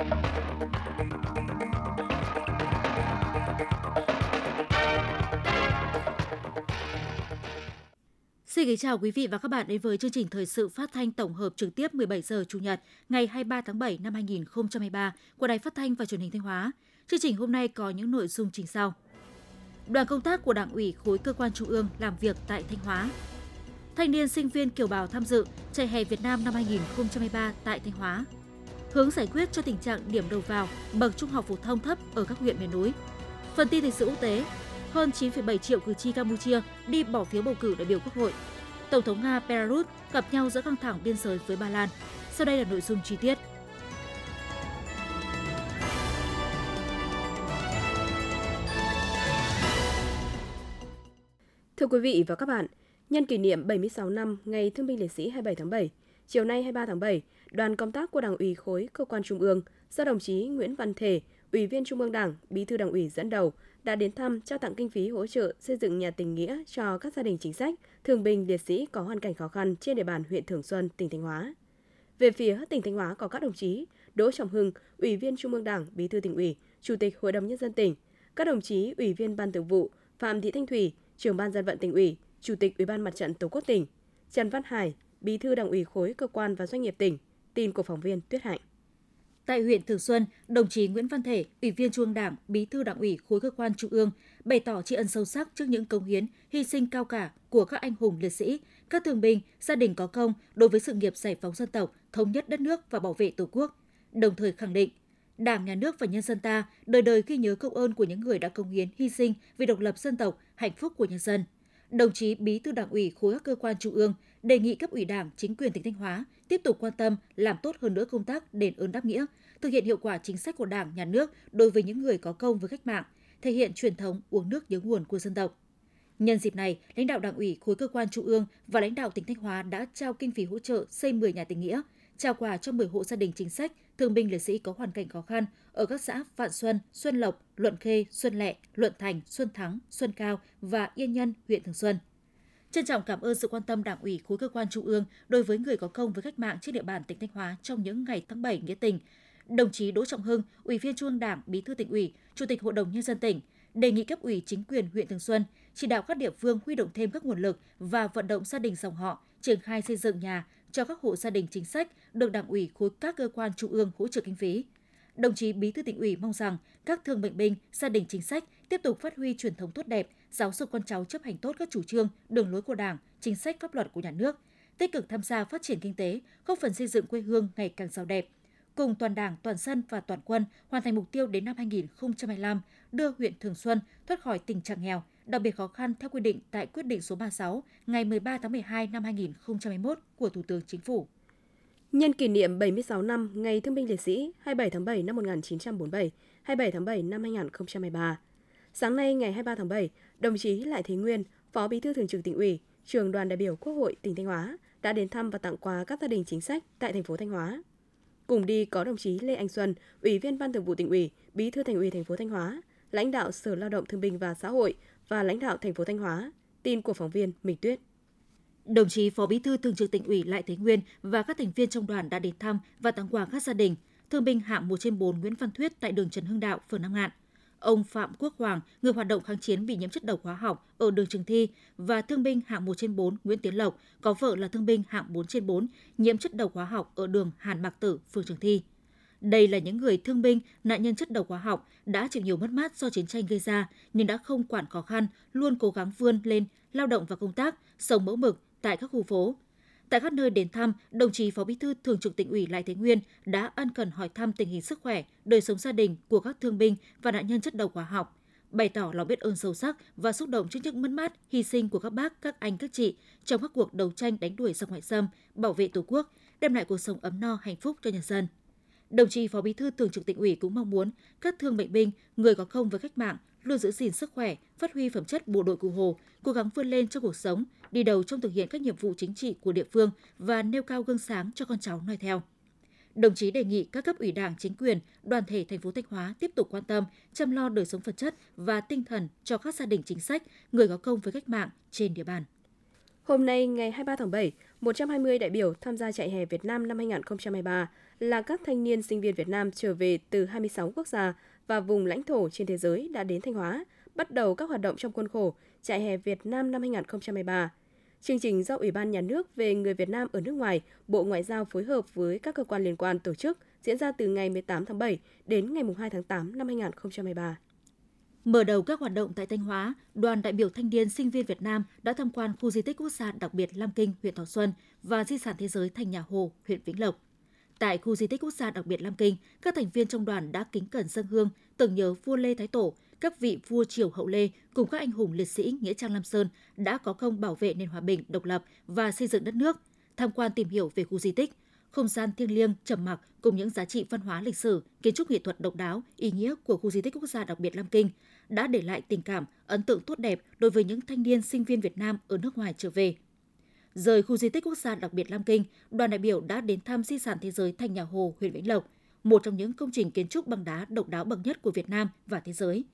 Xin kính chào quý vị và các bạn đến với chương trình thời sự phát thanh tổng hợp trực tiếp 17 giờ Chủ nhật, ngày 23 tháng 7 năm 2023 của Đài Phát thanh và Truyền hình Thanh Hóa. Chương trình hôm nay có những nội dung chính sau. Đoàn công tác của Đảng ủy khối cơ quan trung ương làm việc tại Thanh Hóa. Thanh niên sinh viên kiều bào tham dự chạy hè Việt Nam năm 2023 tại Thanh Hóa. Hướng giải quyết cho tình trạng điểm đầu vào bậc trung học phổ thông thấp ở các huyện miền núi. Phần tin thời sự quốc tế, hơn 9,7 triệu cử tri Campuchia đi bỏ phiếu bầu cử đại biểu Quốc hội. Tổng thống Nga Belarus gặp nhau giữa căng thẳng biên giới với Ba Lan. Sau đây là nội dung chi tiết. Thưa quý vị và các bạn, nhân kỷ niệm 76 năm Ngày Thương binh Liệt sĩ 27 tháng 7, chiều nay 23 tháng 7, đoàn công tác của Đảng ủy khối cơ quan Trung ương do đồng chí Nguyễn Văn Thể, Ủy viên Trung ương Đảng, Bí thư Đảng ủy dẫn đầu đã đến thăm trao tặng kinh phí hỗ trợ xây dựng nhà tình nghĩa cho các gia đình chính sách, thương binh liệt sĩ có hoàn cảnh khó khăn trên địa bàn huyện Thường Xuân, tỉnh Thanh Hóa. Về phía tỉnh Thanh Hóa có các đồng chí Đỗ Trọng Hưng, Ủy viên Trung ương Đảng, Bí thư tỉnh ủy, Chủ tịch Hội đồng nhân dân tỉnh, các đồng chí Ủy viên Ban Thường vụ, Phạm Thị Thanh Thủy, Trưởng ban dân vận tỉnh ủy, Chủ tịch Ủy ban Mặt trận Tổ quốc tỉnh, Trần Văn Hải, Bí thư Đảng ủy khối cơ quan và doanh nghiệp tỉnh. Tin của phóng viên Tuyết Hạnh. Tại huyện Thường Xuân, đồng chí Nguyễn Văn Thể, Ủy viên Trung ương Đảng, Bí thư Đảng ủy khối cơ quan Trung ương, bày tỏ tri ân sâu sắc trước những công hiến, hy sinh cao cả của các anh hùng liệt sĩ, các thương binh, gia đình có công đối với sự nghiệp giải phóng dân tộc, thống nhất đất nước và bảo vệ Tổ quốc. Đồng thời khẳng định, Đảng, Nhà nước và nhân dân ta đời đời ghi nhớ công ơn của những người đã công hiến, hy sinh vì độc lập dân tộc, hạnh phúc của nhân dân. Đồng chí Bí thư Đảng ủy khối các cơ quan trung ương đề nghị cấp ủy Đảng, chính quyền tỉnh Thanh Hóa tiếp tục quan tâm làm tốt hơn nữa công tác đền ơn đáp nghĩa, thực hiện hiệu quả chính sách của Đảng, Nhà nước đối với những người có công với cách mạng, thể hiện truyền thống uống nước nhớ nguồn của dân tộc. Nhân dịp này, lãnh đạo Đảng ủy khối cơ quan trung ương và lãnh đạo tỉnh Thanh Hóa đã trao kinh phí hỗ trợ xây 10 nhà tình nghĩa, trao quà cho 10 hộ gia đình chính sách, thương binh liệt sĩ có hoàn cảnh khó khăn ở các xã Vạn Xuân, Xuân Lộc, Luận Khê, Xuân Lệ, Luận Thành, Xuân Thắng, Xuân Cao và Yên Nhân, huyện Thường Xuân. Trân trọng cảm ơn sự quan tâm Đảng ủy khối cơ quan trung ương đối với người có công với cách mạng trên địa bàn tỉnh Thanh Hóa trong những ngày tháng 7 nghĩa tình. Đồng chí Đỗ Trọng Hưng, Ủy viên Trung ương Đảng, Bí thư tỉnh ủy, Chủ tịch Hội đồng nhân dân tỉnh đề nghị cấp ủy chính quyền huyện Thường Xuân chỉ đạo các địa phương huy động thêm các nguồn lực và vận động gia đình dòng họ triển khai xây dựng nhà cho các hộ gia đình chính sách được Đảng ủy khối các cơ quan trung ương hỗ trợ kinh phí. Đồng chí Bí thư tỉnh ủy mong rằng các thương bệnh binh, gia đình chính sách tiếp tục phát huy truyền thống tốt đẹp, giáo dục con cháu chấp hành tốt các chủ trương, đường lối của Đảng, chính sách pháp luật của nhà nước, tích cực tham gia phát triển kinh tế, góp phần xây dựng quê hương ngày càng giàu đẹp, cùng toàn Đảng, toàn dân và toàn quân hoàn thành mục tiêu đến năm 2025 đưa huyện Thường Xuân thoát khỏi tình trạng nghèo, đặc biệt khó khăn theo quy định tại quyết định số 36 ngày 13 tháng 12 năm 2021 của Thủ tướng Chính phủ. Nhân kỷ niệm 76 năm Ngày Thương binh Liệt sĩ 27 tháng 7 năm 1947, 27 tháng 7 năm 2023. Sáng nay ngày 23 tháng 7, đồng chí Lại Thế Nguyên, Phó Bí thư Thường trực tỉnh ủy, Trường đoàn đại biểu Quốc hội tỉnh Thanh Hóa đã đến thăm và tặng quà các gia đình chính sách tại thành phố Thanh Hóa. Cùng đi có đồng chí Lê Anh Xuân, Ủy viên Ban Thường vụ tỉnh ủy, Bí thư Thành ủy thành phố Thanh Hóa, lãnh đạo Sở Lao động Thương binh và Xã hội và lãnh đạo thành phố Thanh Hóa. Tin của phóng viên Minh Tuyết. Đồng chí Phó Bí thư Thường trực tỉnh ủy Lại Thế Nguyên và các thành viên trong đoàn đã đến thăm và tặng quà các gia đình thương binh hạng 1 trên 4 Nguyễn Văn Thuyết tại đường Trần Hưng Đạo, phường Nam Ngạn. Ông Phạm Quốc Hoàng, người hoạt động kháng chiến bị nhiễm chất độc hóa học ở đường Trường Thi và thương binh hạng 1 trên 4 Nguyễn Tiến Lộc, có vợ là thương binh hạng 4 trên 4 nhiễm chất độc hóa học ở đường Hàn Mạc Tử, phường Trường Thi. Đây là những người thương binh, nạn nhân chất độc hóa học đã chịu nhiều mất mát do chiến tranh gây ra nhưng đã không quản khó khăn, luôn cố gắng vươn lên, lao động và công tác, sống mẫu mực tại các khu phố. Tại các nơi đến thăm, đồng chí Phó Bí thư Thường trực tỉnh ủy Lại Thế Nguyên đã ân cần hỏi thăm tình hình sức khỏe, đời sống gia đình của các thương binh và nạn nhân chất độc hóa học, bày tỏ lòng biết ơn sâu sắc và xúc động trước những mất mát, hy sinh của các bác, các anh, các chị trong các cuộc đấu tranh đánh đuổi giặc ngoại xâm, bảo vệ Tổ quốc, đem lại cuộc sống ấm no, hạnh phúc cho nhân dân. Đồng chí Phó Bí thư Thường trực tỉnh ủy cũng mong muốn các thương bệnh binh, người có công với cách mạng luôn giữ gìn sức khỏe, phát huy phẩm chất bộ đội cụ Hồ, cố gắng vươn lên trong cuộc sống, đi đầu trong thực hiện các nhiệm vụ chính trị của địa phương và nêu cao gương sáng cho con cháu noi theo. Đồng chí đề nghị các cấp ủy Đảng, chính quyền, đoàn thể thành phố Thanh Hóa tiếp tục quan tâm, chăm lo đời sống vật chất và tinh thần cho các gia đình chính sách, người có công với cách mạng trên địa bàn. Hôm nay, ngày 23 tháng 7, 120 đại biểu tham gia chạy hè Việt Nam năm 2023 là các thanh niên sinh viên Việt Nam trở về từ 26 quốc gia và vùng lãnh thổ trên thế giới đã đến Thanh Hóa, bắt đầu các hoạt động trong khuôn khổ trại hè Việt Nam năm 2023. Chương trình do Ủy ban Nhà nước về người Việt Nam ở nước ngoài, Bộ Ngoại giao phối hợp với các cơ quan liên quan tổ chức diễn ra từ ngày 18 tháng 7 đến ngày 2 tháng 8 năm 2023. Mở đầu các hoạt động tại Thanh Hóa, đoàn đại biểu thanh niên sinh viên Việt Nam đã tham quan khu di tích quốc gia đặc biệt Lam Kinh, huyện Thọ Xuân và di sản thế giới Thành Nhà Hồ, huyện Vĩnh Lộc. Tại khu di tích quốc gia đặc biệt Lam Kinh, các thành viên trong đoàn đã kính cẩn dân hương tưởng nhớ vua Lê Thái Tổ, các vị vua triều hậu Lê cùng các anh hùng liệt sĩ nghĩa trang Lam Sơn đã có công bảo vệ nền hòa bình, độc lập và xây dựng đất nước. Tham quan tìm hiểu về khu di tích, không gian thiêng liêng, trầm mặc cùng những giá trị văn hóa lịch sử, kiến trúc nghệ thuật độc đáo, ý nghĩa của khu di tích quốc gia đặc biệt Lam Kinh đã để lại tình cảm, ấn tượng tốt đẹp đối với những thanh niên sinh viên Việt Nam ở nước ngoài trở về. Rời khu di tích quốc gia đặc biệt Lam Kinh, đoàn đại biểu đã đến thăm di sản thế giới Thành Nhà Hồ, huyện Vĩnh Lộc, một trong những công trình kiến trúc bằng đá độc đáo bậc nhất của Việt Nam và thế giới.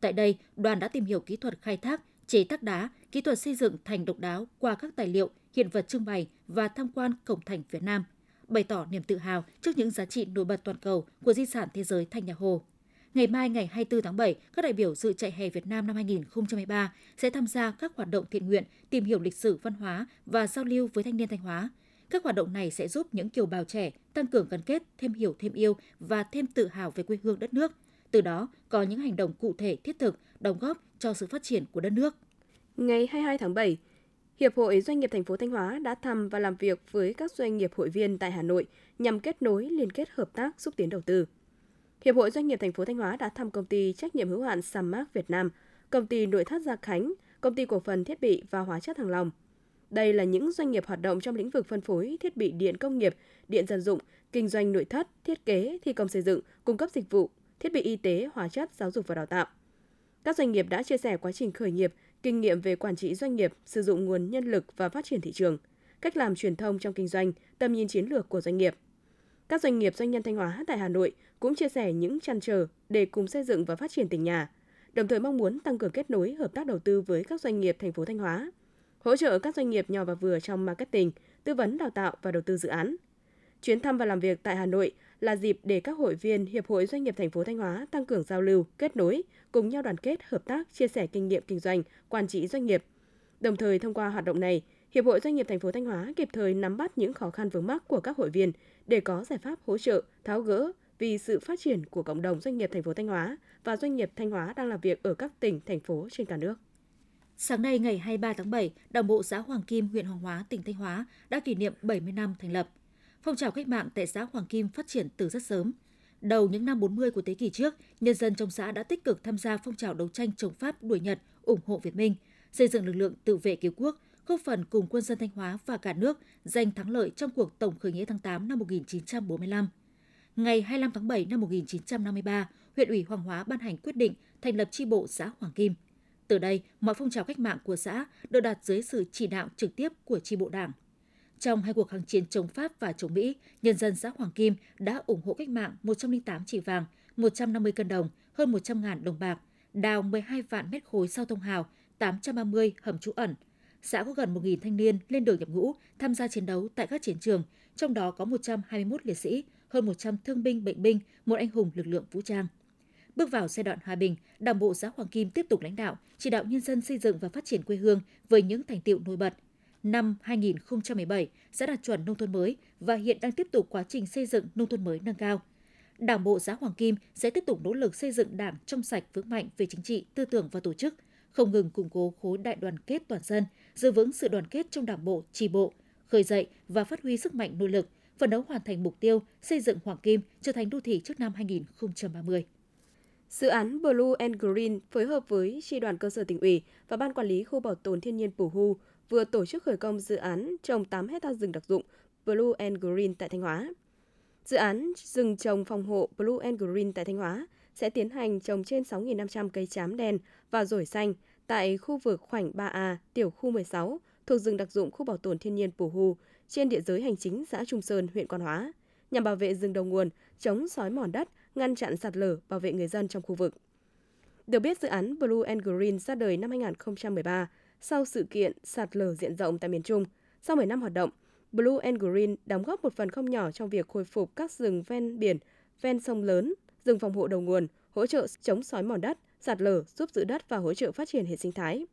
Tại đây, đoàn đã tìm hiểu kỹ thuật khai thác, chế tác đá, kỹ thuật xây dựng thành độc đáo qua các tài liệu, hiện vật trưng bày và tham quan cổng thành Việt Nam, bày tỏ niềm tự hào trước những giá trị nổi bật toàn cầu của di sản thế giới Thành Nhà Hồ. Ngày mai ngày 24 tháng 7, các đại biểu dự chạy hè Việt Nam năm 2023 sẽ tham gia các hoạt động thiện nguyện, tìm hiểu lịch sử văn hóa và giao lưu với thanh niên Thanh Hóa. Các hoạt động này sẽ giúp những kiều bào trẻ tăng cường gắn kết, thêm hiểu, thêm yêu và thêm tự hào về quê hương đất nước. Từ đó, có những hành động cụ thể thiết thực, đóng góp cho sự phát triển của đất nước. Ngày 22 tháng 7, Hiệp hội Doanh nghiệp thành phố Thanh Hóa đã thăm và làm việc với các doanh nghiệp hội viên tại Hà Nội nhằm kết nối, liên kết hợp tác, xúc tiến đầu tư. Hiệp hội Doanh nghiệp thành phố Thanh Hóa đã thăm công ty trách nhiệm hữu hạn Sammark Việt Nam, công ty nội thất Gia Khánh, công ty cổ phần thiết bị và hóa chất Thăng Long. Đây là những doanh nghiệp hoạt động trong lĩnh vực phân phối thiết bị điện công nghiệp, điện dân dụng, kinh doanh nội thất, thiết kế, thi công xây dựng, cung cấp dịch vụ, thiết bị y tế, hóa chất, giáo dục và đào tạo. Các doanh nghiệp đã chia sẻ quá trình khởi nghiệp, kinh nghiệm về quản trị doanh nghiệp, sử dụng nguồn nhân lực và phát triển thị trường, cách làm truyền thông trong kinh doanh, tầm nhìn chiến lược của doanh nghiệp. Các doanh nghiệp doanh nhân Thanh Hóa tại Hà Nội cũng chia sẻ những trăn trở để cùng xây dựng và phát triển tỉnh nhà, đồng thời mong muốn tăng cường kết nối hợp tác đầu tư với các doanh nghiệp thành phố Thanh Hóa, hỗ trợ các doanh nghiệp nhỏ và vừa trong marketing, tư vấn đào tạo và đầu tư dự án. Chuyến thăm và làm việc tại Hà Nội là dịp để các hội viên Hiệp hội Doanh nghiệp thành phố Thanh Hóa tăng cường giao lưu, kết nối, cùng nhau đoàn kết, hợp tác, chia sẻ kinh nghiệm kinh doanh, quản trị doanh nghiệp. Đồng thời thông qua hoạt động này, Hiệp hội Doanh nghiệp thành phố Thanh Hóa kịp thời nắm bắt những khó khăn vướng mắc của các hội viên để có giải pháp hỗ trợ, tháo gỡ vì sự phát triển của cộng đồng doanh nghiệp thành phố Thanh Hóa và doanh nghiệp Thanh Hóa đang làm việc ở các tỉnh, thành phố trên cả nước. Sáng nay ngày 23 tháng 7, Đảng bộ xã Hoàng Kim, huyện Hoàng Hóa, tỉnh Thanh Hóa đã kỷ niệm 70 năm thành lập. Phong trào cách mạng tại xã Hoàng Kim phát triển từ rất sớm. Đầu những năm 40 của thế kỷ trước, nhân dân trong xã đã tích cực tham gia phong trào đấu tranh chống Pháp đuổi Nhật, ủng hộ Việt Minh, xây dựng lực lượng tự vệ cứu quốc, góp phần cùng quân dân Thanh Hóa và cả nước giành thắng lợi trong cuộc tổng khởi nghĩa tháng 8 năm 1945. Ngày 25 tháng 7 năm 1953, huyện ủy Hoàng Hóa ban hành quyết định thành lập chi bộ xã Hoàng Kim. Từ đây, mọi phong trào cách mạng của xã được đặt dưới sự chỉ đạo trực tiếp của chi bộ đảng. Trong hai cuộc kháng chiến chống Pháp và chống Mỹ, nhân dân xã Hoàng Kim đã ủng hộ cách mạng 108 chỉ vàng, 150 cân đồng, hơn 100.000 đồng bạc, đào 12 vạn mét khối sau thông hào, 830 hầm trú ẩn. Xã có gần 1.000 thanh niên lên đường nhập ngũ tham gia chiến đấu tại các chiến trường, trong đó có 121 liệt sĩ, hơn 100 thương binh bệnh binh, một anh hùng lực lượng vũ trang. Bước vào giai đoạn hòa bình, Đảng bộ xã Hoàng Kim tiếp tục lãnh đạo, chỉ đạo nhân dân xây dựng và phát triển quê hương với những thành tiệu nổi bật. Năm 2017 xã đạt chuẩn nông thôn mới và hiện đang tiếp tục quá trình xây dựng nông thôn mới nâng cao. Đảng bộ xã Hoàng Kim sẽ tiếp tục nỗ lực xây dựng Đảng trong sạch vững mạnh về chính trị, tư tưởng và tổ chức, không ngừng củng cố khối đại đoàn kết toàn dân, giữ vững sự đoàn kết trong Đảng bộ, tri bộ, khơi dậy và phát huy sức mạnh nội lực, phấn đấu hoàn thành mục tiêu xây dựng Hoàng Kim trở thành đô thị trước năm 2030. Dự án Blue and Green phối hợp với Tri đoàn cơ sở tỉnh ủy và Ban quản lý khu bảo tồn thiên nhiên Pù Hu vừa tổ chức khởi công dự án trồng 8 hecta rừng đặc dụng Blue and Green tại Thanh Hóa. Dự án rừng trồng phòng hộ Blue and Green tại Thanh Hóa sẽ tiến hành trồng trên 6.500 cây chám đen và rổi xanh tại khu vực khoảnh 3A, tiểu khu 16, thuộc rừng đặc dụng khu bảo tồn thiên nhiên Pù Hu, trên địa giới hành chính xã Trung Sơn, huyện Quan Hóa, nhằm bảo vệ rừng đầu nguồn, chống sói mòn đất, ngăn chặn sạt lở, bảo vệ người dân trong khu vực. Được biết, dự án Blue and Green ra đời năm 2013 sau sự kiện sạt lở diện rộng tại miền Trung. Sau 10 năm hoạt động, Blue and Green đóng góp một phần không nhỏ trong việc khôi phục các rừng ven biển, ven sông lớn, rừng phòng hộ đầu nguồn, hỗ trợ chống sói mòn đất, sạt lở, giúp giữ đất và hỗ trợ phát triển hệ sinh thái.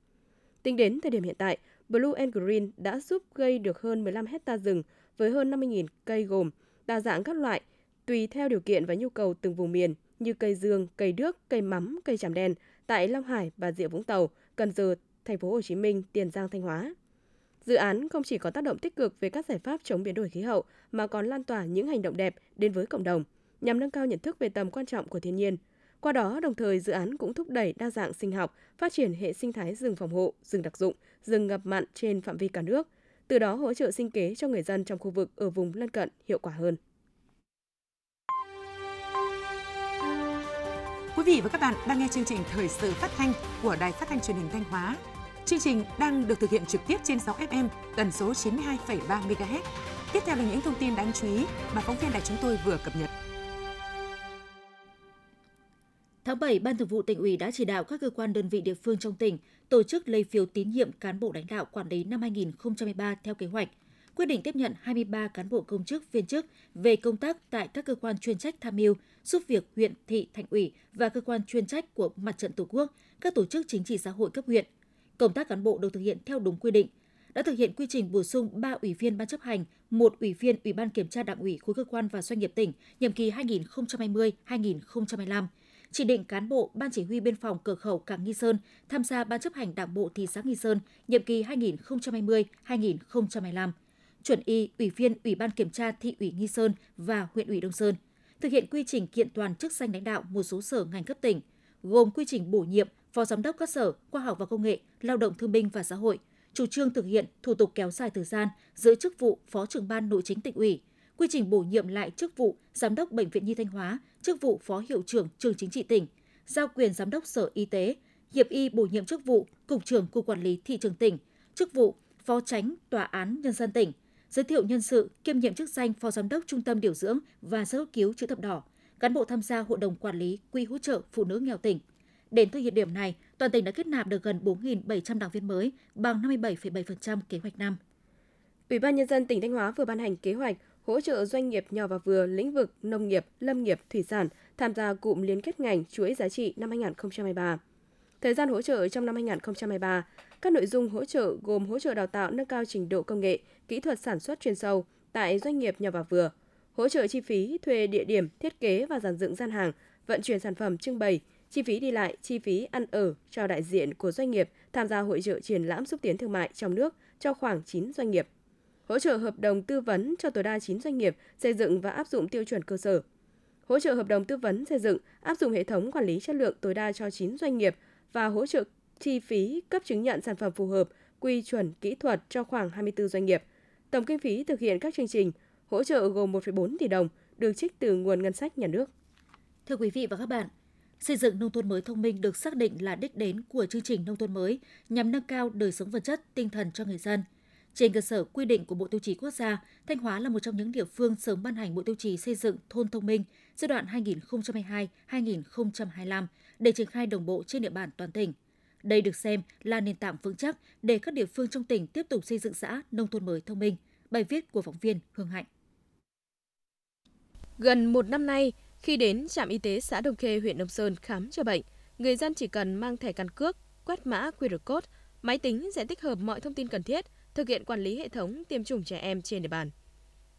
Tính đến thời điểm hiện tại, Blue and Green đã giúp gây được hơn 15 hecta rừng với hơn 50.000 cây gồm đa dạng các loại, tùy theo điều kiện và nhu cầu từng vùng miền như cây dương, cây đước, cây mắm, cây tràm đen tại Long Hải, Bà Rịa Vũng Tàu, Cần Giờ, thành phố Hồ Chí Minh, Tiền Giang, Thanh Hóa. Dự án không chỉ có tác động tích cực về các giải pháp chống biến đổi khí hậu mà còn lan tỏa những hành động đẹp đến với cộng đồng, nhằm nâng cao nhận thức về tầm quan trọng của thiên nhiên. Qua đó, đồng thời dự án cũng thúc đẩy đa dạng sinh học, phát triển hệ sinh thái rừng phòng hộ, rừng đặc dụng, rừng ngập mặn trên phạm vi cả nước, từ đó hỗ trợ sinh kế cho người dân trong khu vực ở vùng lân cận hiệu quả hơn. Quý vị và các bạn đang nghe chương trình thời sự phát thanh của Đài Phát thanh Truyền hình Thanh Hóa. Chương trình đang được thực hiện trực tiếp trên 6 FM tần số 92,3 MHz. Tiếp theo là những thông tin đáng chú ý mà phóng viên đài chúng tôi vừa cập nhật. Tháng 7, Ban Thường vụ tỉnh ủy đã chỉ đạo các cơ quan đơn vị địa phương trong tỉnh tổ chức lấy phiếu tín nhiệm cán bộ lãnh đạo quản lý năm 2023 theo kế hoạch. Quyết định tiếp nhận 23 cán bộ công chức viên chức về công tác tại các cơ quan chuyên trách tham mưu, giúp việc huyện, thị, thành ủy và cơ quan chuyên trách của Mặt trận Tổ quốc, các tổ chức chính trị xã hội cấp huyện. Công tác cán bộ được thực hiện theo đúng quy định, đã thực hiện quy trình bổ sung 3 ủy viên ban chấp hành, một ủy viên Ủy ban kiểm tra Đảng ủy khối cơ quan và doanh nghiệp tỉnh nhiệm kỳ 2020-2025 chỉ định cán bộ Ban Chỉ huy Biên phòng Cửa khẩu Cảng Nghi Sơn tham gia Ban chấp hành Đảng bộ thị xã Nghi Sơn nhiệm kỳ 2020-2025, chuẩn y Ủy viên Ủy ban Kiểm tra Thị ủy Nghi Sơn và huyện ủy Đông Sơn, thực hiện quy trình kiện toàn chức danh lãnh đạo một số sở ngành cấp tỉnh, gồm quy trình bổ nhiệm Phó Giám đốc các sở Khoa học và Công nghệ, Lao động Thương binh và Xã hội, chủ trương thực hiện thủ tục kéo dài thời gian giữ chức vụ Phó trưởng ban nội chính tỉnh ủy, quy trình bổ nhiệm lại chức vụ Giám đốc Bệnh viện Nhi Thanh Hóa, chức vụ Phó Hiệu trưởng Trường Chính trị tỉnh, giao quyền Giám đốc Sở Y tế, Hiệp y bổ nhiệm chức vụ Cục trưởng Cục Quản lý Thị trường tỉnh, chức vụ Phó Tránh Tòa án Nhân dân tỉnh, giới thiệu nhân sự kiêm nhiệm chức danh Phó Giám đốc Trung tâm Điều dưỡng và Sơ cứu chữ thập đỏ, cán bộ tham gia Hội đồng Quản lý Quỹ hỗ trợ Phụ nữ nghèo tỉnh. Đến thời điểm này, toàn tỉnh đã kết nạp được gần 4.700 đảng viên mới, bằng 57,7% kế hoạch năm. Ủy ban Nhân dân tỉnh Thanh Hóa vừa ban hành kế hoạch hỗ trợ doanh nghiệp nhỏ và vừa lĩnh vực nông nghiệp, lâm nghiệp, thủy sản tham gia cụm liên kết ngành chuỗi giá trị năm 2023. Thời gian hỗ trợ trong năm 2023, các nội dung hỗ trợ gồm hỗ trợ đào tạo nâng cao trình độ công nghệ, kỹ thuật sản xuất chuyên sâu tại doanh nghiệp nhỏ và vừa, hỗ trợ chi phí thuê địa điểm, thiết kế và dàn dựng gian hàng, vận chuyển sản phẩm trưng bày, chi phí đi lại, chi phí ăn ở cho đại diện của doanh nghiệp tham gia hội trợ triển lãm xúc tiến thương mại trong nước cho khoảng 9 doanh nghiệp hỗ trợ hợp đồng tư vấn cho tối đa 9 doanh nghiệp xây dựng và áp dụng tiêu chuẩn cơ sở, hỗ trợ hợp đồng tư vấn xây dựng, áp dụng hệ thống quản lý chất lượng tối đa cho 9 doanh nghiệp và hỗ trợ chi phí cấp chứng nhận sản phẩm phù hợp, quy chuẩn kỹ thuật cho khoảng 24 doanh nghiệp. Tổng kinh phí thực hiện các chương trình hỗ trợ gồm 1,4 tỷ đồng được trích từ nguồn ngân sách nhà nước. Thưa quý vị và các bạn, xây dựng nông thôn mới thông minh được xác định là đích đến của chương trình nông thôn mới nhằm nâng cao đời sống vật chất, tinh thần cho người dân – trên cơ sở quy định của Bộ Tiêu chí Quốc gia, Thanh Hóa là một trong những địa phương sớm ban hành Bộ Tiêu chí xây dựng thôn thông minh giai đoạn 2022-2025 để triển khai đồng bộ trên địa bàn toàn tỉnh. Đây được xem là nền tảng vững chắc để các địa phương trong tỉnh tiếp tục xây dựng xã nông thôn mới thông minh. Bài viết của phóng viên Hương Hạnh. Gần một năm nay, khi đến trạm y tế xã Đồng Khê, huyện Đông Sơn khám chữa bệnh, người dân chỉ cần mang thẻ căn cước, quét mã QR code, máy tính sẽ tích hợp mọi thông tin cần thiết – thực hiện quản lý hệ thống tiêm chủng trẻ em trên địa bàn.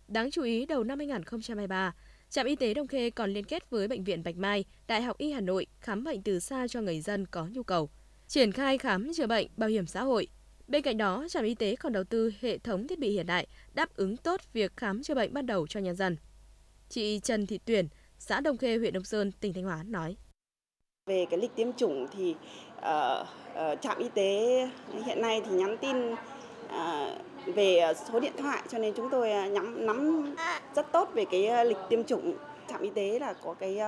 Đáng chú ý, đầu năm 2023, trạm y tế Đông Khê còn liên kết với Bệnh viện Bạch Mai, Đại học Y Hà Nội khám bệnh từ xa cho người dân có nhu cầu, triển khai khám chữa bệnh bảo hiểm xã hội. Bên cạnh đó, trạm y tế còn đầu tư hệ thống thiết bị hiện đại đáp ứng tốt việc khám chữa bệnh ban đầu cho nhân dân. Chị Trần Thị Tuyển, xã Đông Khê, huyện Đông Sơn, tỉnh Thanh Hóa nói. Về cái lịch tiêm chủng thì uh, uh, trạm y tế hiện nay thì nhắn tin Ờ, về ờ, số điện thoại cho nên chúng tôi ờ, nhắm nắm rất tốt về cái lịch tiêm chủng trạm y tế là có cái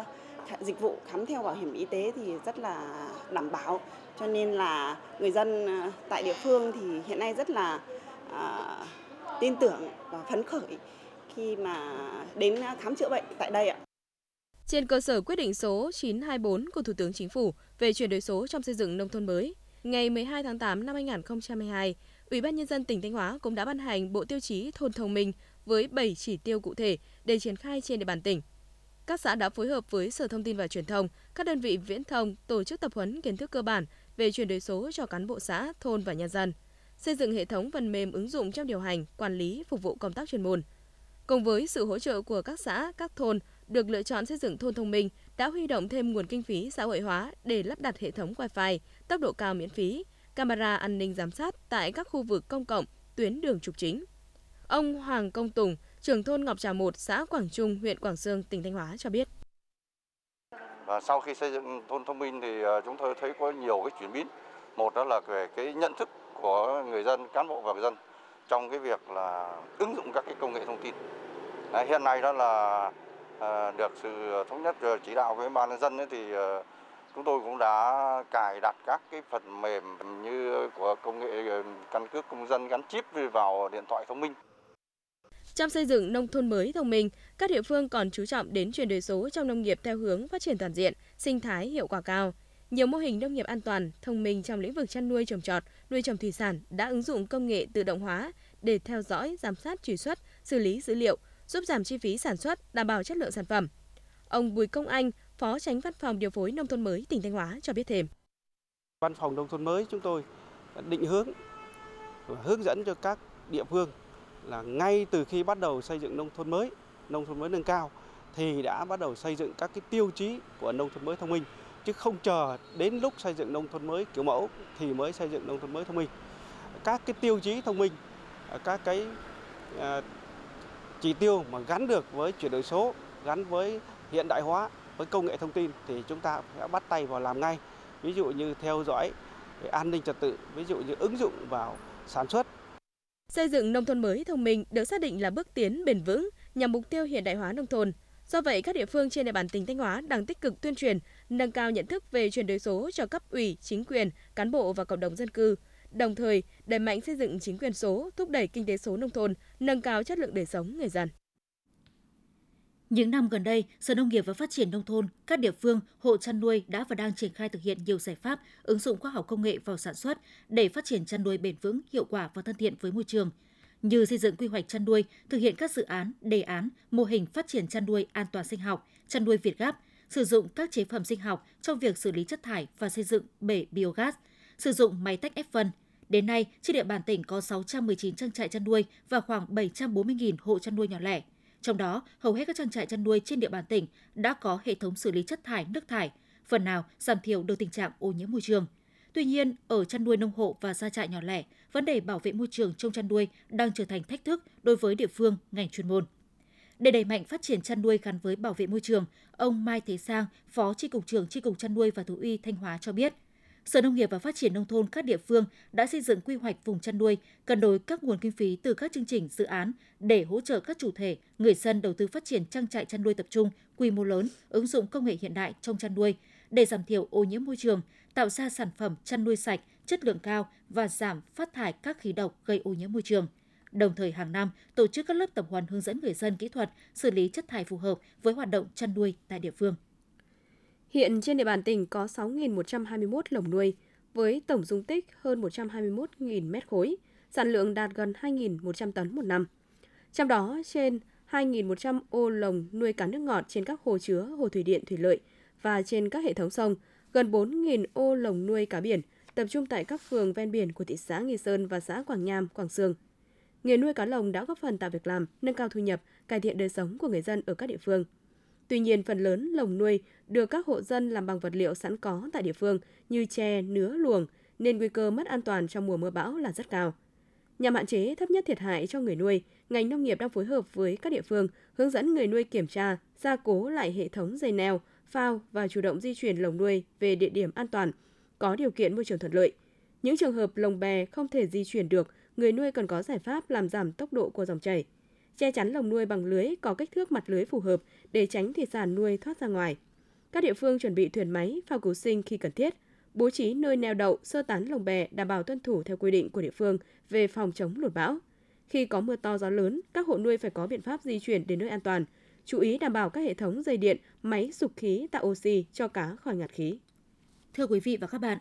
dịch vụ khám theo bảo hiểm y tế thì rất là đảm bảo cho nên là người dân tại địa phương thì hiện nay rất là à, tin tưởng và phấn khởi khi mà đến khám chữa bệnh tại đây ạ. Trên cơ sở quyết định số 924 của Thủ tướng Chính phủ về chuyển đổi số trong xây dựng nông thôn mới, ngày 12 tháng 8 năm 2022, Ủy ban Nhân dân tỉnh Thanh Hóa cũng đã ban hành Bộ Tiêu chí Thôn Thông minh với 7 chỉ tiêu cụ thể để triển khai trên địa bàn tỉnh. Các xã đã phối hợp với Sở Thông tin và Truyền thông, các đơn vị viễn thông tổ chức tập huấn kiến thức cơ bản về chuyển đổi số cho cán bộ xã, thôn và nhân dân, xây dựng hệ thống phần mềm ứng dụng trong điều hành, quản lý, phục vụ công tác chuyên môn. Cùng với sự hỗ trợ của các xã, các thôn được lựa chọn xây dựng thôn thông minh đã huy động thêm nguồn kinh phí xã hội hóa để lắp đặt hệ thống Wi-Fi, tốc độ cao miễn phí, camera an ninh giám sát tại các khu vực công cộng, tuyến đường trục chính. Ông Hoàng Công Tùng, trưởng thôn Ngọc Trà 1, xã Quảng Trung, huyện Quảng Sương, tỉnh Thanh Hóa cho biết. Và sau khi xây dựng thôn thông minh thì ờ, chúng tôi thấy có nhiều cái chuyển biến. Một đó là về cái nhận thức của người dân, cán bộ và người dân trong cái việc là ứng dụng các cái công nghệ thông tin. Hiện nay đó là ờ, được sự thống nhất chỉ đạo với ban nhân dân thì ờ, chúng tôi cũng đã cài đặt các cái phần mềm như của công nghệ ờ, căn cước công dân gắn chip vào điện thoại thông minh. Trong xây dựng nông thôn mới thông minh, các địa phương còn chú trọng đến chuyển đổi số trong nông nghiệp theo hướng phát triển toàn diện, sinh thái hiệu quả cao. Nhiều mô hình nông nghiệp an toàn, thông minh trong lĩnh vực chăn nuôi trồng trọt, nuôi trồng thủy sản đã ứng dụng công nghệ tự động hóa để theo dõi, giám sát truy xuất, xử lý dữ liệu, giúp giảm chi phí sản xuất, đảm bảo chất lượng sản phẩm. Ông Bùi Công Anh, Phó Tránh Văn phòng Điều phối Nông thôn mới tỉnh Thanh Hóa cho biết thêm. Văn phòng Nông thôn mới chúng tôi định hướng hướng dẫn cho các địa phương là ngay từ khi bắt đầu xây dựng nông thôn mới, nông thôn mới nâng cao thì đã bắt đầu xây dựng các cái tiêu chí của nông thôn mới thông minh chứ không chờ đến lúc xây dựng nông thôn mới kiểu mẫu thì mới xây dựng nông thôn mới thông minh. Các cái tiêu chí thông minh, các cái à, chỉ tiêu mà gắn được với chuyển đổi số, gắn với hiện đại hóa, với công nghệ thông tin thì chúng ta sẽ bắt tay vào làm ngay. Ví dụ như theo dõi về an ninh trật tự, ví dụ như ứng dụng vào sản xuất. Xây dựng nông thôn mới thông minh được xác định là bước tiến bền vững nhằm mục tiêu hiện đại hóa nông thôn. Do vậy, các địa phương trên địa bàn tỉnh Thanh Hóa đang tích cực tuyên truyền, nâng cao nhận thức về chuyển đổi số cho cấp ủy, chính quyền, cán bộ và cộng đồng dân cư, đồng thời đẩy mạnh xây dựng chính quyền số, thúc đẩy kinh tế số nông thôn, nâng cao chất lượng đời sống người dân. Những năm gần đây, Sở Nông nghiệp và Phát triển Nông thôn, các địa phương, hộ chăn nuôi đã và đang triển khai thực hiện nhiều giải pháp ứng dụng khoa học công nghệ vào sản xuất để phát triển chăn nuôi bền vững, hiệu quả và thân thiện với môi trường, như xây dựng quy hoạch chăn nuôi, thực hiện các dự án, đề án, mô hình phát triển chăn nuôi an toàn sinh học, chăn nuôi Việt Gáp, sử dụng các chế phẩm sinh học trong việc xử lý chất thải và xây dựng bể biogas, sử dụng máy tách ép phân. Đến nay, trên địa bàn tỉnh có 619 trang trại chăn nuôi và khoảng 740.000 hộ chăn nuôi nhỏ lẻ. Trong đó, hầu hết các trang trại chăn nuôi trên địa bàn tỉnh đã có hệ thống xử lý chất thải, nước thải, phần nào giảm thiểu được tình trạng ô nhiễm môi trường. Tuy nhiên, ở chăn nuôi nông hộ và gia trại nhỏ lẻ, vấn đề bảo vệ môi trường trong chăn nuôi đang trở thành thách thức đối với địa phương, ngành chuyên môn. Để đẩy mạnh phát triển chăn nuôi gắn với bảo vệ môi trường, ông Mai Thế Sang, Phó Tri cục trưởng Tri cục chăn nuôi và thú y Thanh Hóa cho biết, Sở Nông nghiệp và Phát triển nông thôn các địa phương đã xây dựng quy hoạch vùng chăn nuôi, cân đối các nguồn kinh phí từ các chương trình dự án để hỗ trợ các chủ thể, người dân đầu tư phát triển trang trại chăn nuôi tập trung quy mô lớn, ứng dụng công nghệ hiện đại trong chăn nuôi để giảm thiểu ô nhiễm môi trường, tạo ra sản phẩm chăn nuôi sạch, chất lượng cao và giảm phát thải các khí độc gây ô nhiễm môi trường. Đồng thời hàng năm tổ chức các lớp tập huấn hướng dẫn người dân kỹ thuật xử lý chất thải phù hợp với hoạt động chăn nuôi tại địa phương. Hiện trên địa bàn tỉnh có 6.121 lồng nuôi với tổng dung tích hơn 121.000 mét khối, sản lượng đạt gần 2.100 tấn một năm. Trong đó, trên 2.100 ô lồng nuôi cá nước ngọt trên các hồ chứa, hồ thủy điện, thủy lợi và trên các hệ thống sông, gần 4.000 ô lồng nuôi cá biển tập trung tại các phường ven biển của thị xã Nghi Sơn và xã Quảng Nham, Quảng Sương. Nghề nuôi cá lồng đã góp phần tạo việc làm, nâng cao thu nhập, cải thiện đời sống của người dân ở các địa phương. Tuy nhiên, phần lớn lồng nuôi được các hộ dân làm bằng vật liệu sẵn có tại địa phương như tre, nứa, luồng, nên nguy cơ mất an toàn trong mùa mưa bão là rất cao. Nhằm hạn chế thấp nhất thiệt hại cho người nuôi, ngành nông nghiệp đang phối hợp với các địa phương hướng dẫn người nuôi kiểm tra, gia cố lại hệ thống dây neo, phao và chủ động di chuyển lồng nuôi về địa điểm an toàn, có điều kiện môi trường thuận lợi. Những trường hợp lồng bè không thể di chuyển được, người nuôi cần có giải pháp làm giảm tốc độ của dòng chảy che chắn lồng nuôi bằng lưới có kích thước mặt lưới phù hợp để tránh thủy sản nuôi thoát ra ngoài. Các địa phương chuẩn bị thuyền máy, phao cứu sinh khi cần thiết, bố trí nơi neo đậu, sơ tán lồng bè đảm bảo tuân thủ theo quy định của địa phương về phòng chống lụt bão. Khi có mưa to gió lớn, các hộ nuôi phải có biện pháp di chuyển đến nơi an toàn, chú ý đảm bảo các hệ thống dây điện, máy sục khí tạo oxy cho cá khỏi ngạt khí. Thưa quý vị và các bạn,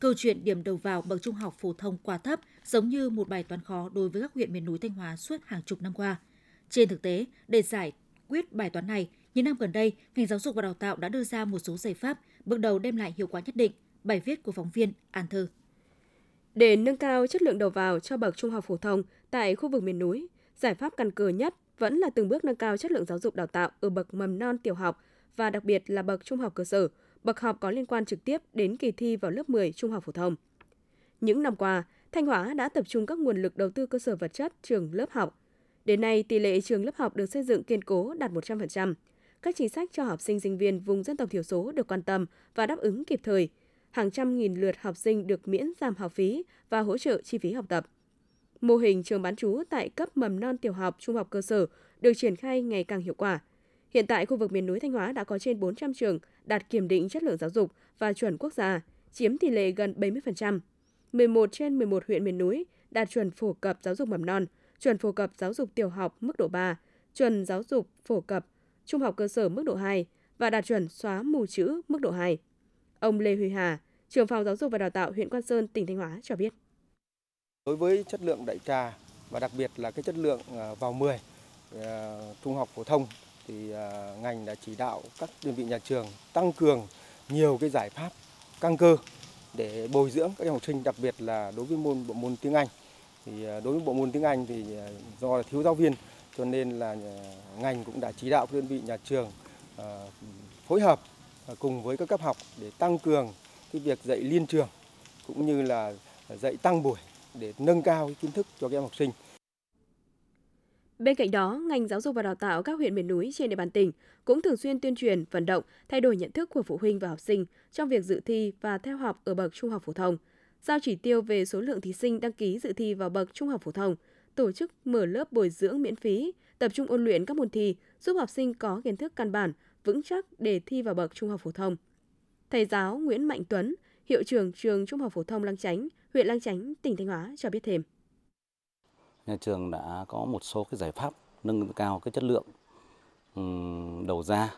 câu chuyện điểm đầu vào bậc trung học phổ thông quá thấp giống như một bài toán khó đối với các huyện miền núi Thanh Hóa suốt hàng chục năm qua. Trên thực tế, để giải quyết bài toán này, những năm gần đây, ngành giáo dục và đào tạo đã đưa ra một số giải pháp bước đầu đem lại hiệu quả nhất định. Bài viết của phóng viên An Thư. Để nâng cao chất lượng đầu vào cho bậc trung học phổ thông tại khu vực miền núi, giải pháp căn cơ nhất vẫn là từng bước nâng cao chất lượng giáo dục đào tạo ở bậc mầm non tiểu học và đặc biệt là bậc trung học cơ sở, bậc học có liên quan trực tiếp đến kỳ thi vào lớp 10 trung học phổ thông. Những năm qua, Thanh Hóa đã tập trung các nguồn lực đầu tư cơ sở vật chất trường lớp học. Đến nay, tỷ lệ trường lớp học được xây dựng kiên cố đạt 100%. Các chính sách cho học sinh sinh viên vùng dân tộc thiểu số được quan tâm và đáp ứng kịp thời. Hàng trăm nghìn lượt học sinh được miễn giảm học phí và hỗ trợ chi phí học tập. Mô hình trường bán trú tại cấp mầm non tiểu học, trung học cơ sở được triển khai ngày càng hiệu quả. Hiện tại, khu vực miền núi Thanh Hóa đã có trên 400 trường đạt kiểm định chất lượng giáo dục và chuẩn quốc gia, chiếm tỷ lệ gần 70%. 11 trên 11 huyện miền núi đạt chuẩn phổ cập giáo dục mầm non, chuẩn phổ cập giáo dục tiểu học mức độ 3, chuẩn giáo dục phổ cập trung học cơ sở mức độ 2 và đạt chuẩn xóa mù chữ mức độ 2. Ông Lê Huy Hà, trưởng phòng giáo dục và đào tạo huyện Quan Sơn, tỉnh Thanh Hóa cho biết. Đối với chất lượng đại trà và đặc biệt là cái chất lượng ờ, vào 10 ờ, trung học phổ thông thì à, ngành đã chỉ đạo các đơn vị nhà trường tăng cường nhiều cái giải pháp căng cơ để bồi dưỡng các em học sinh, đặc biệt là đối với môn, bộ môn tiếng Anh thì à, đối với bộ môn tiếng Anh thì à, do là thiếu giáo viên cho nên là ngành cũng đã chỉ đạo các đơn vị nhà trường phối hợp cùng với các cấp học để tăng cường cái việc dạy liên trường cũng như là dạy tăng buổi để nâng cao kiến thức cho các em học sinh. Bên cạnh đó, ngành giáo dục và đào tạo các huyện miền núi trên địa bàn tỉnh cũng thường xuyên tuyên truyền, vận động, thay đổi nhận thức của phụ huynh và học sinh trong việc dự thi và theo học ở bậc trung học phổ thông, giao chỉ tiêu về số lượng thí sinh đăng ký dự thi vào bậc trung học phổ thông, tổ chức mở lớp bồi dưỡng miễn phí, tập trung ôn luyện các môn thi, giúp học sinh có kiến thức căn bản, vững chắc để thi vào bậc trung học phổ thông. Thầy giáo Nguyễn Mạnh Tuấn, hiệu trưởng trường Trung học phổ thông lăng Chánh, huyện lăng Chánh, tỉnh Thanh Hóa cho biết thêm. Nhà trường đã có một số cái giải pháp nâng cao cái chất lượng ừ, đầu ra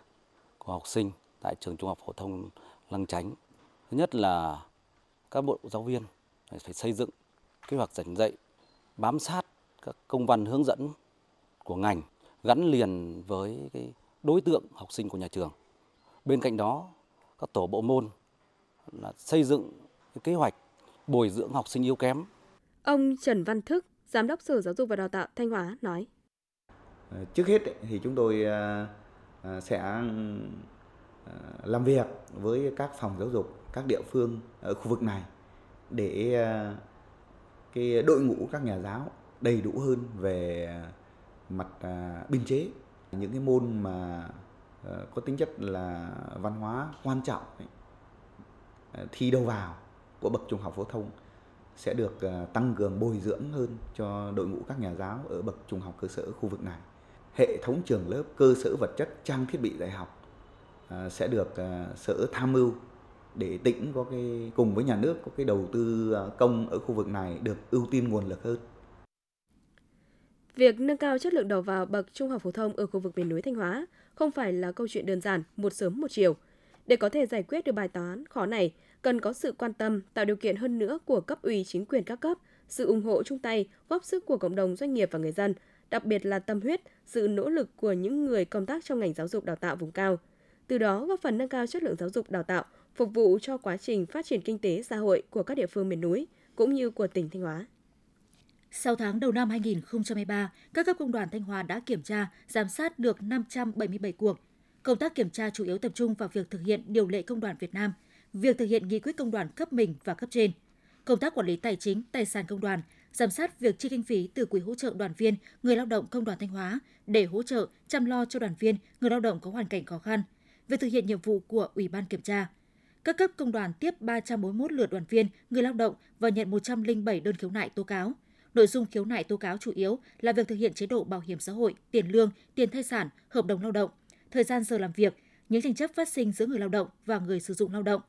của học sinh tại trường Trung học phổ thông Lăng Chánh. Thứ nhất là các bộ giáo viên phải xây dựng kế hoạch giảng dạy bám sát các công văn hướng dẫn của ngành gắn liền với cái đối tượng học sinh của nhà trường. Bên cạnh đó, các tổ bộ môn là xây dựng cái kế hoạch bồi dưỡng học sinh yếu kém. Ông Trần Văn Thức, Giám đốc Sở Giáo dục và Đào tạo Thanh Hóa nói. Ờ, trước hết thì chúng tôi à, à, sẽ à, làm việc với các phòng giáo dục, các địa phương ở khu vực này để cái đội ngũ các nhà giáo đầy đủ hơn về mặt biên chế những cái môn mà có tính chất là văn hóa quan trọng thi đầu vào của bậc trung học phổ thông sẽ được à, tăng cường bồi dưỡng hơn cho đội ngũ các nhà giáo ở bậc trung học cơ sở khu vực này. Hệ thống trường lớp, cơ sở vật chất, trang thiết bị dạy học à, sẽ được à, sở tham mưu để tỉnh có cái cùng với nhà nước có cái đầu tư công ở khu vực này được ưu tiên nguồn lực hơn. Việc nâng cao chất lượng đầu vào bậc trung học phổ thông ở khu vực miền núi Thanh Hóa không phải là câu chuyện đơn giản một sớm một chiều. Để có thể giải quyết được bài toán khó này, cần có sự quan tâm, tạo điều kiện hơn nữa của cấp ủy chính quyền các cấp, sự ủng hộ chung tay, góp sức của cộng đồng doanh nghiệp và người dân, đặc biệt là tâm huyết, sự nỗ lực của những người công tác trong ngành giáo dục đào tạo vùng cao. Từ đó góp phần nâng cao chất lượng giáo dục đào tạo, phục vụ cho quá trình phát triển kinh tế xã hội của các địa phương miền núi cũng như của tỉnh Thanh Hóa. Sau tháng đầu năm 2023, các cấp công đoàn Thanh Hóa đã kiểm tra, giám sát được 577 cuộc. Công tác kiểm tra chủ yếu tập trung vào việc thực hiện điều lệ công đoàn Việt Nam – việc thực hiện nghị quyết công đoàn cấp mình và cấp trên, công tác quản lý tài chính, tài sản công đoàn, giám sát việc chi kinh phí từ quỹ hỗ trợ đoàn viên, người lao động công đoàn Thanh Hóa để hỗ trợ chăm lo cho đoàn viên, người lao động có hoàn cảnh khó khăn, việc thực hiện nhiệm vụ của Ủy ban kiểm tra. Các cấp công đoàn tiếp 341 lượt đoàn viên, người lao động và nhận 107 đơn khiếu nại tố cáo. Nội dung khiếu nại tố cáo chủ yếu là việc thực hiện chế độ bảo hiểm xã hội, tiền lương, tiền thai sản, hợp đồng lao động, thời gian giờ làm việc, những tranh chấp phát sinh giữa người lao động và người sử dụng lao động,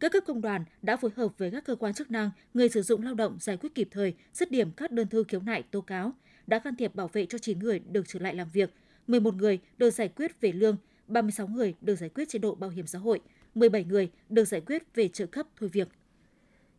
các cấp công đoàn đã phối hợp với các cơ quan chức năng, người sử dụng lao động giải quyết kịp thời, dứt điểm các đơn thư khiếu nại tố cáo, đã can thiệp bảo vệ cho 9 người được trở lại làm việc, 11 người được giải quyết về lương, 36 người được giải quyết chế độ bảo hiểm xã hội, 17 người được giải quyết về trợ cấp thôi việc.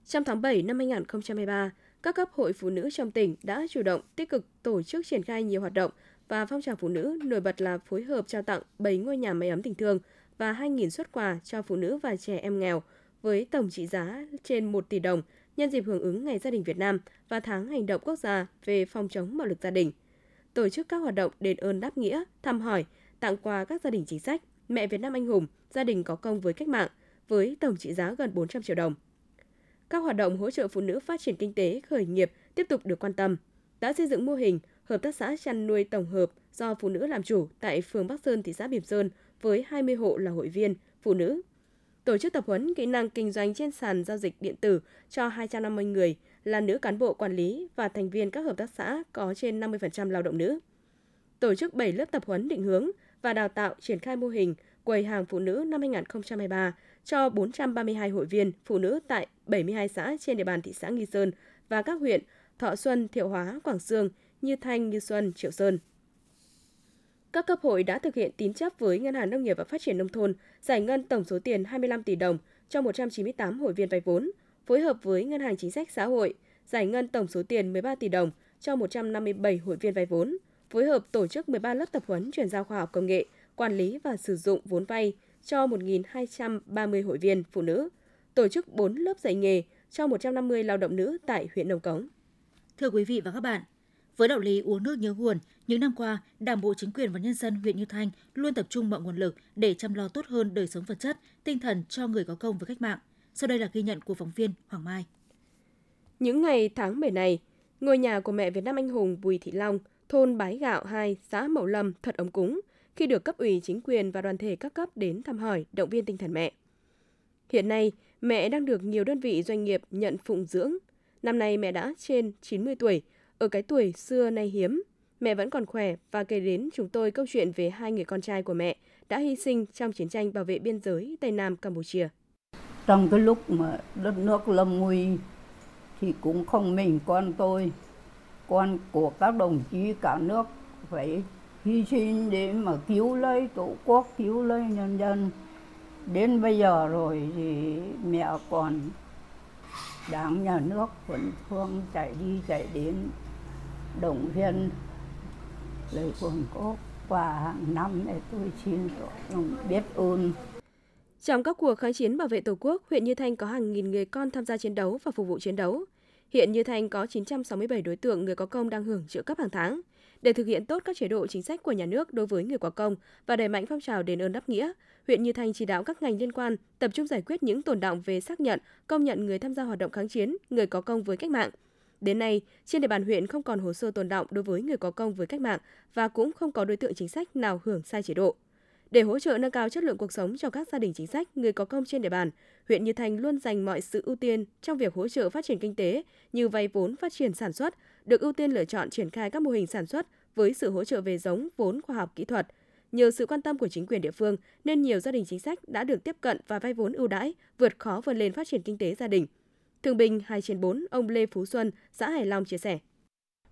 Trong tháng 7 năm 2023, các cấp hội phụ nữ trong tỉnh đã chủ động tích cực tổ chức triển khai nhiều hoạt động và phong trào phụ nữ nổi bật là phối hợp trao tặng 7 ngôi nhà máy ấm tình thương và 2.000 xuất quà cho phụ nữ và trẻ em nghèo với tổng trị giá trên 1 tỷ đồng nhân dịp hưởng ứng Ngày Gia đình Việt Nam và tháng hành động quốc gia về phòng chống bạo lực gia đình. Tổ chức các hoạt động đền ơn đáp nghĩa, thăm hỏi, tặng quà các gia đình chính sách, mẹ Việt Nam anh hùng, gia đình có công với cách mạng với tổng trị giá gần 400 triệu đồng. Các hoạt động hỗ trợ phụ nữ phát triển kinh tế, khởi nghiệp tiếp tục được quan tâm. Đã xây dựng mô hình hợp tác xã chăn nuôi tổng hợp do phụ nữ làm chủ tại phường Bắc Sơn, thị xã Bỉm Sơn với 20 hộ là hội viên, phụ nữ. Tổ chức tập huấn kỹ năng kinh doanh trên sàn giao dịch điện tử cho 250 người là nữ cán bộ quản lý và thành viên các hợp tác xã có trên 50% lao động nữ. Tổ chức 7 lớp tập huấn định hướng và đào tạo triển khai mô hình quầy hàng phụ nữ năm 2023 cho 432 hội viên phụ nữ tại 72 xã trên địa bàn thị xã Nghi Sơn và các huyện Thọ Xuân, Thiệu Hóa, Quảng Sương, Như Thanh, Như Xuân, Triệu Sơn. Các cấp hội đã thực hiện tín chấp với Ngân hàng Nông nghiệp và Phát triển Nông thôn giải ngân tổng số tiền 25 tỷ đồng cho 198 hội viên vay vốn, phối hợp với Ngân hàng Chính sách Xã hội giải ngân tổng số tiền 13 tỷ đồng cho 157 hội viên vay vốn, phối hợp tổ chức 13 lớp tập huấn chuyển giao khoa học công nghệ, quản lý và sử dụng vốn vay cho 1.230 hội viên phụ nữ, tổ chức 4 lớp dạy nghề cho 150 lao động nữ tại huyện Nông Cống. Thưa quý vị và các bạn, với đạo lý uống nước nhớ nguồn, những năm qua, Đảng bộ chính quyền và nhân dân huyện Như Thanh luôn tập trung mọi nguồn lực để chăm lo tốt hơn đời sống vật chất, tinh thần cho người có công với cách mạng. Sau đây là ghi nhận của phóng viên Hoàng Mai. Những ngày tháng 7 này, ngôi nhà của mẹ Việt Nam anh hùng Bùi Thị Long, thôn Bái Gạo 2, xã Mậu Lâm thật ấm cúng khi được cấp ủy chính quyền và đoàn thể các cấp đến thăm hỏi, động viên tinh thần mẹ. Hiện nay, mẹ đang được nhiều đơn vị doanh nghiệp nhận phụng dưỡng. Năm nay mẹ đã trên 90 tuổi, ở cái tuổi xưa nay hiếm. Mẹ vẫn còn khỏe và kể đến chúng tôi câu chuyện về hai người con trai của mẹ đã hy sinh trong chiến tranh bảo vệ biên giới Tây Nam Campuchia. Trong cái lúc mà đất nước lâm nguy thì cũng không mình con tôi, con của các đồng chí cả nước phải hy sinh để mà cứu lấy tổ quốc, cứu lấy nhân dân. Đến bây giờ rồi thì mẹ còn đảng nhà nước vẫn thương chạy đi chạy đến động viên lời quần cốt và hàng năm để tôi xin biết ơn. Trong các cuộc kháng chiến bảo vệ Tổ quốc, huyện Như Thanh có hàng nghìn người con tham gia chiến đấu và phục vụ chiến đấu. Hiện Như Thanh có 967 đối tượng người có công đang hưởng trợ cấp hàng tháng. Để thực hiện tốt các chế độ chính sách của nhà nước đối với người có công và đẩy mạnh phong trào đền ơn đáp nghĩa, huyện Như Thanh chỉ đạo các ngành liên quan tập trung giải quyết những tồn động về xác nhận, công nhận người tham gia hoạt động kháng chiến, người có công với cách mạng. Đến nay, trên địa bàn huyện không còn hồ sơ tồn động đối với người có công với cách mạng và cũng không có đối tượng chính sách nào hưởng sai chế độ. Để hỗ trợ nâng cao chất lượng cuộc sống cho các gia đình chính sách, người có công trên địa bàn, huyện Như Thanh luôn dành mọi sự ưu tiên trong việc hỗ trợ phát triển kinh tế như vay vốn phát triển sản xuất, được ưu tiên lựa chọn triển khai các mô hình sản xuất với sự hỗ trợ về giống, vốn khoa học kỹ thuật. Nhờ sự quan tâm của chính quyền địa phương nên nhiều gia đình chính sách đã được tiếp cận và vay vốn ưu đãi, vượt khó vươn lên phát triển kinh tế gia đình. Thương binh 2 trên 4, ông Lê Phú Xuân, xã Hải Long chia sẻ.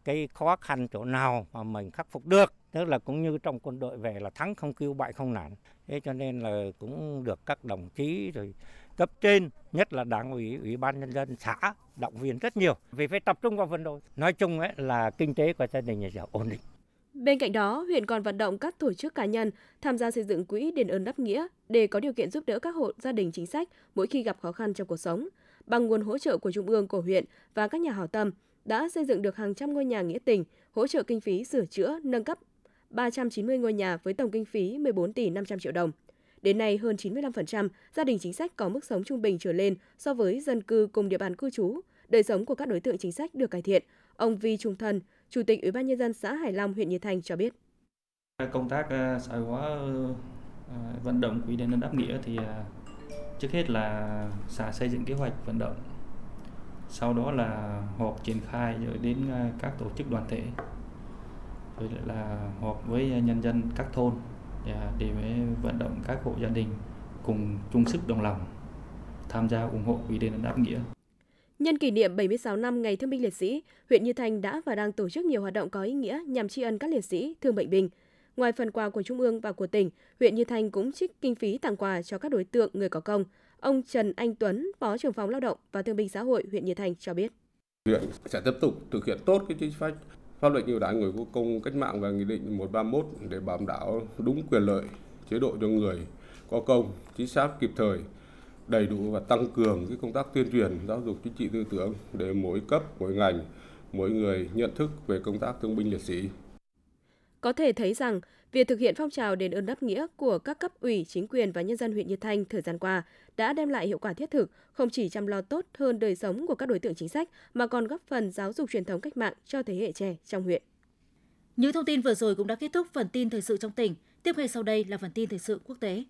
Cái khó khăn chỗ nào mà mình khắc phục được, tức là cũng như trong quân đội về là thắng không kêu bại không nản. Thế cho nên là cũng được các đồng chí rồi cấp trên, nhất là đảng ủy, ủy ban nhân dân xã động viên rất nhiều vì phải tập trung vào vận động. Nói chung ấy là kinh tế của gia đình nhà giàu ổn định. Bên cạnh đó, huyện còn vận động các tổ chức cá nhân tham gia xây dựng quỹ đền ơn đáp nghĩa để có điều kiện giúp đỡ các hộ gia đình chính sách mỗi khi gặp khó khăn trong cuộc sống. Bằng nguồn hỗ trợ của Trung ương, của huyện và các nhà hảo tâm, đã xây dựng được hàng trăm ngôi nhà nghĩa tình, hỗ trợ kinh phí sửa chữa, nâng cấp 390 ngôi nhà với tổng kinh phí 14 tỷ 500 triệu đồng. Đến nay, hơn 95% gia đình chính sách có mức sống trung bình trở lên so với dân cư cùng địa bàn cư trú. Đời sống của các đối tượng chính sách được cải thiện. Ông Vi Trung Thân, Chủ tịch Ủy ban Nhân dân xã Hải Long, huyện Nhiệt Thành cho biết. Công tác ờ, xã hội hóa ờ, vận động quỹ đền đáp nghĩa thì ờ, trước hết là xã xây dựng kế hoạch vận động sau đó là họp triển khai rồi đến à, các tổ chức đoàn thể rồi lại là họp với nhân dân các thôn à, để vận động các hộ gia đình cùng chung sức đồng lòng tham gia ủng hộ quỹ đền đáp nghĩa Nhân kỷ niệm 76 năm Ngày Thương binh Liệt sĩ, huyện Như Thanh đã và đang tổ chức nhiều hoạt động có ý nghĩa nhằm tri ân các liệt sĩ, thương bệnh binh. Ngoài phần quà của Trung ương và của tỉnh, huyện Như Thanh cũng trích kinh phí tặng quà cho các đối tượng người có công. Ông Trần Anh Tuấn, Phó trưởng phòng Lao động và Thương binh Xã hội huyện Như Thanh cho biết. Huyện sẽ tiếp tục thực hiện tốt cái chính sách pháp lệnh ưu đãi người có công cách mạng và nghị định 131 để bảo đảm đúng quyền lợi chế độ cho người có công, chính xác kịp thời, đầy đủ và tăng cường cái công tác tuyên truyền giáo dục chính trị tư tưởng để mỗi cấp, mỗi ngành, mỗi người nhận thức về công tác thương binh liệt sĩ. Có thể thấy rằng, việc thực hiện phong trào đền ơn đáp nghĩa của các cấp ủy, chính quyền và nhân dân huyện Như Thanh thời gian qua đã đem lại hiệu quả thiết thực, không chỉ chăm lo tốt hơn đời sống của các đối tượng chính sách mà còn góp phần giáo dục truyền thống cách mạng cho thế hệ trẻ trong huyện. Những thông tin vừa rồi cũng đã kết thúc phần tin thời sự trong tỉnh. Tiếp ngay sau đây là phần tin thời sự quốc tế.